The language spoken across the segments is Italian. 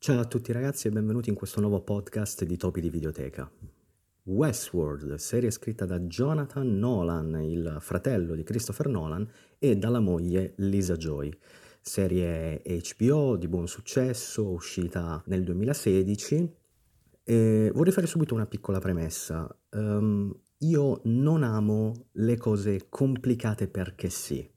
Ciao a tutti ragazzi e benvenuti in questo nuovo podcast di Topi di Videoteca. Westworld, serie scritta da Jonathan Nolan, il fratello di Christopher Nolan, e dalla moglie Lisa Joy. Serie HBO di buon successo, uscita nel 2016. E vorrei fare subito una piccola premessa. Um, io non amo le cose complicate perché sì.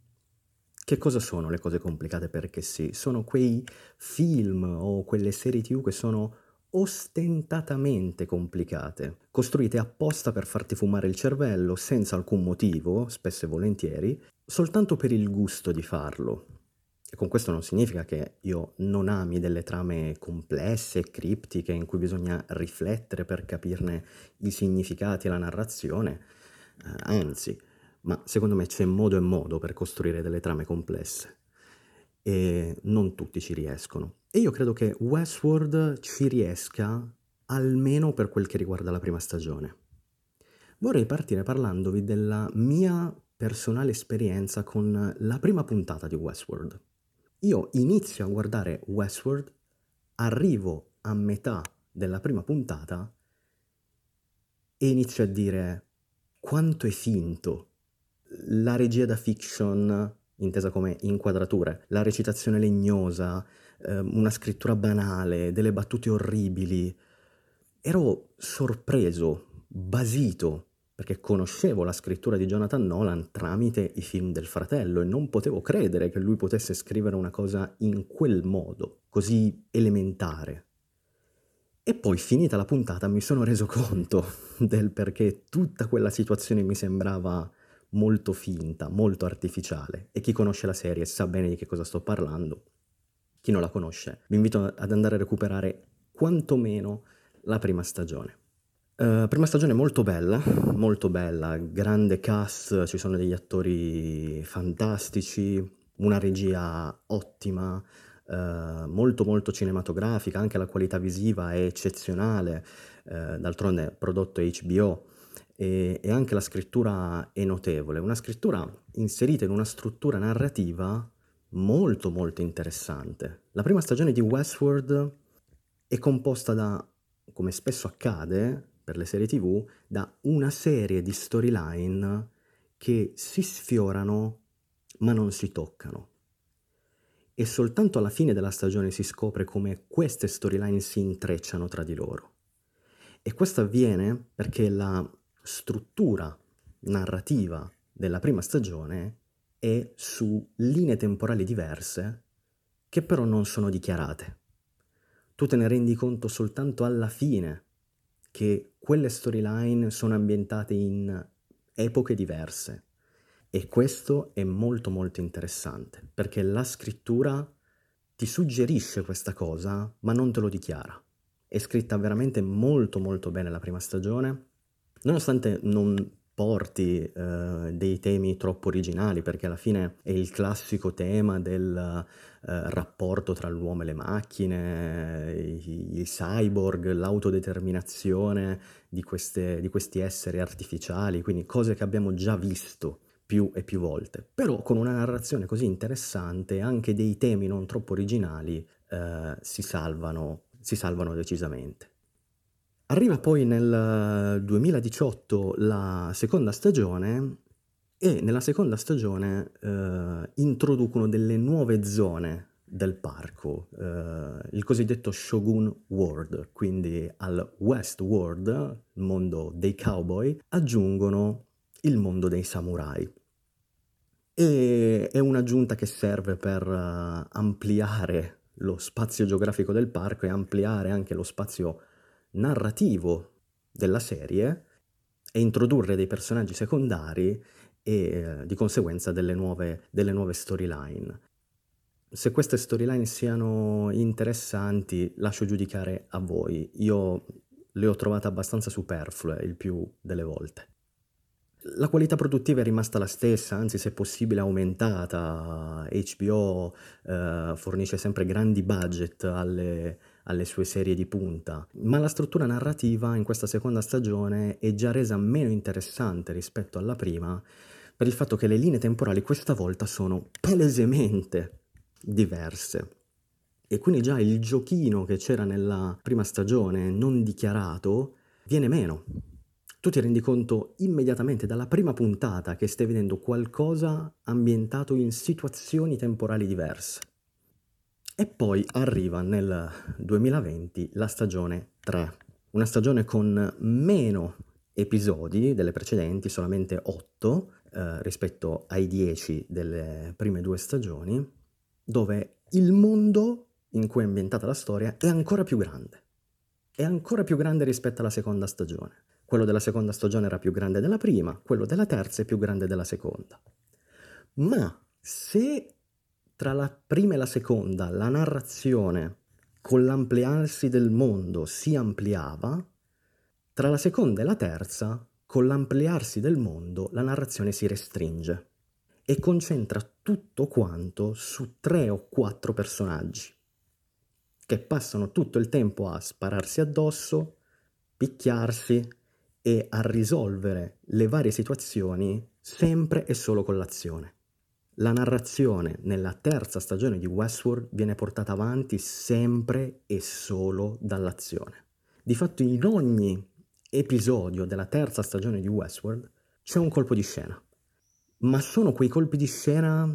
Che cosa sono le cose complicate perché sì? Sono quei film o quelle serie tv che sono ostentatamente complicate, costruite apposta per farti fumare il cervello senza alcun motivo, spesso e volentieri, soltanto per il gusto di farlo. E con questo non significa che io non ami delle trame complesse, criptiche, in cui bisogna riflettere per capirne i significati e la narrazione, eh, anzi, ma secondo me c'è modo e modo per costruire delle trame complesse e non tutti ci riescono. E io credo che Westworld ci riesca almeno per quel che riguarda la prima stagione. Vorrei partire parlandovi della mia personale esperienza con la prima puntata di Westworld. Io inizio a guardare Westworld, arrivo a metà della prima puntata e inizio a dire quanto è finto la regia da fiction, intesa come inquadrature, la recitazione legnosa, eh, una scrittura banale, delle battute orribili. Ero sorpreso, basito, perché conoscevo la scrittura di Jonathan Nolan tramite i film del fratello e non potevo credere che lui potesse scrivere una cosa in quel modo, così elementare. E poi finita la puntata mi sono reso conto del perché tutta quella situazione mi sembrava molto finta, molto artificiale e chi conosce la serie sa bene di che cosa sto parlando. Chi non la conosce, vi invito ad andare a recuperare quantomeno la prima stagione. Uh, prima stagione molto bella, molto bella, grande cast, ci sono degli attori fantastici, una regia ottima, uh, molto molto cinematografica, anche la qualità visiva è eccezionale, uh, d'altronde prodotto HBO, e, e anche la scrittura è notevole, una scrittura inserita in una struttura narrativa molto molto interessante. La prima stagione di Westworld è composta da, come spesso accade per le serie tv, da una serie di storyline che si sfiorano ma non si toccano. E soltanto alla fine della stagione si scopre come queste storyline si intrecciano tra di loro. E questo avviene perché la struttura narrativa della prima stagione è su linee temporali diverse che però non sono dichiarate. Tu te ne rendi conto soltanto alla fine che quelle storyline sono ambientate in epoche diverse e questo è molto molto interessante perché la scrittura ti suggerisce questa cosa ma non te lo dichiara. È scritta veramente molto molto bene la prima stagione Nonostante non porti eh, dei temi troppo originali, perché alla fine è il classico tema del eh, rapporto tra l'uomo e le macchine, i, cyborg, l'autodeterminazione di, queste, di questi esseri artificiali, quindi cose che abbiamo già visto più e più volte. Però con una narrazione così interessante anche dei temi non troppo originali eh, si, salvano, si salvano decisamente. Arriva poi nel 2018 la seconda stagione e nella seconda stagione eh, introducono delle nuove zone del parco, eh, il cosiddetto Shogun World, quindi al West World, il mondo dei cowboy, aggiungono il mondo dei samurai. E è un'aggiunta che serve per uh, ampliare lo spazio geografico del parco e ampliare anche lo spazio narrativo della serie e introdurre dei personaggi secondari e eh, di conseguenza delle nuove, delle nuove storyline. Se queste storyline siano interessanti, lascio giudicare a voi. Io le ho trovate abbastanza superflue il più delle volte. La qualità produttiva è rimasta la stessa, anzi se possibile aumentata. HBO eh, fornisce sempre grandi budget alle, alle sue serie di punta, ma la struttura narrativa in questa seconda stagione è già resa meno interessante rispetto alla prima per il fatto che le linee temporali questa volta sono palesemente diverse. E quindi già il giochino che c'era nella prima stagione non dichiarato viene meno. Tu ti rendi conto immediatamente dalla prima puntata che stai vedendo qualcosa ambientato in situazioni temporali diverse. E poi arriva nel 2020 la stagione 3, una stagione con meno episodi delle precedenti, solamente 8 eh, rispetto ai 10 delle prime due stagioni, dove il mondo in cui è ambientata la storia è ancora più grande. È ancora più grande rispetto alla seconda stagione. Quello della seconda stagione era più grande della prima, quello della terza è più grande della seconda. Ma se tra la prima e la seconda la narrazione con l'ampliarsi del mondo si ampliava, tra la seconda e la terza, con l'ampliarsi del mondo, la narrazione si restringe e concentra tutto quanto su tre o quattro personaggi che passano tutto il tempo a spararsi addosso, picchiarsi e a risolvere le varie situazioni sempre e solo con l'azione. La narrazione nella terza stagione di Westworld viene portata avanti sempre e solo dall'azione. Di fatto in ogni episodio della terza stagione di Westworld c'è un colpo di scena, ma sono quei colpi di scena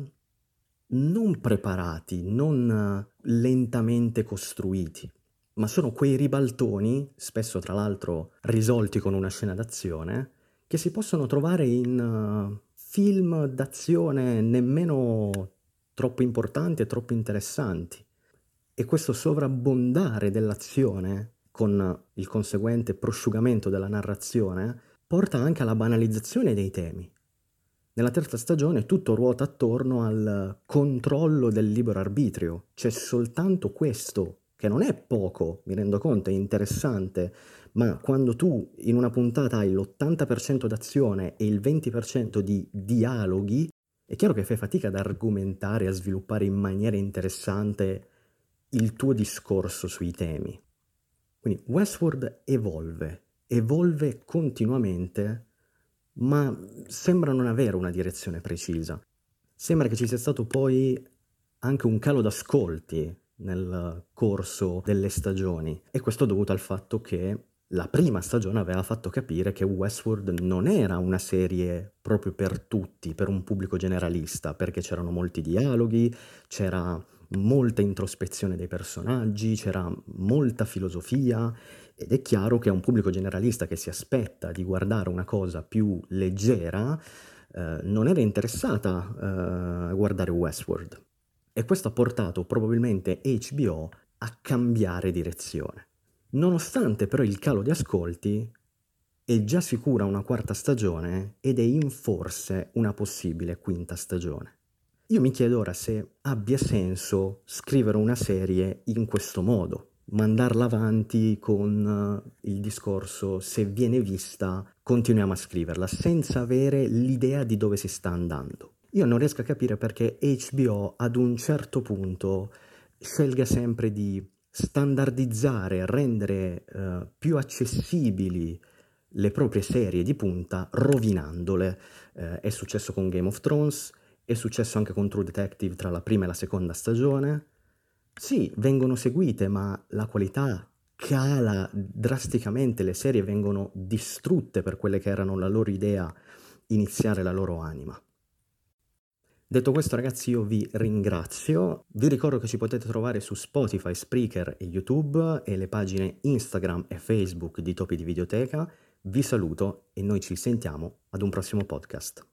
non preparati, non lentamente costruiti, ma sono quei ribaltoni, spesso tra l'altro risolti con una scena d'azione, che si possono trovare in uh, film d'azione nemmeno troppo importanti e troppo interessanti. E questo sovrabbondare dell'azione, con il conseguente prosciugamento della narrazione, porta anche alla banalizzazione dei temi. Nella terza stagione tutto ruota attorno al controllo del libero arbitrio, c'è soltanto questo, che non è poco, mi rendo conto, è interessante, ma quando tu in una puntata hai l'80% d'azione e il 20% di dialoghi, è chiaro che fai fatica ad argomentare, a sviluppare in maniera interessante il tuo discorso sui temi. Quindi Westworld evolve, evolve continuamente ma sembra non avere una direzione precisa. Sembra che ci sia stato poi anche un calo d'ascolti nel corso delle stagioni e questo dovuto al fatto che la prima stagione aveva fatto capire che Westworld non era una serie proprio per tutti, per un pubblico generalista, perché c'erano molti dialoghi, c'era molta introspezione dei personaggi, c'era molta filosofia ed è chiaro che un pubblico generalista che si aspetta di guardare una cosa più leggera eh, non era interessata eh, a guardare Westworld. E questo ha portato probabilmente HBO a cambiare direzione. Nonostante però il calo di ascolti, è già sicura una quarta stagione ed è in forse una possibile quinta stagione. Io mi chiedo ora se abbia senso scrivere una serie in questo modo, mandarla avanti con eh, il discorso se viene vista continuiamo a scriverla senza avere l'idea di dove si sta andando. Io non riesco a capire perché HBO ad un certo punto scelga sempre di standardizzare, rendere uh, più accessibili le proprie serie di punta rovinandole. Uh, è successo con Game of Thrones, è successo anche con True Detective tra la prima e la seconda stagione. Sì, vengono seguite, ma la qualità cala drasticamente, le serie vengono distrutte per quelle che erano la loro idea, iniziare la loro anima. Detto questo ragazzi io vi ringrazio, vi ricordo che ci potete trovare su Spotify, Spreaker e YouTube e le pagine Instagram e Facebook di Topi di Videoteca, vi saluto e noi ci sentiamo ad un prossimo podcast.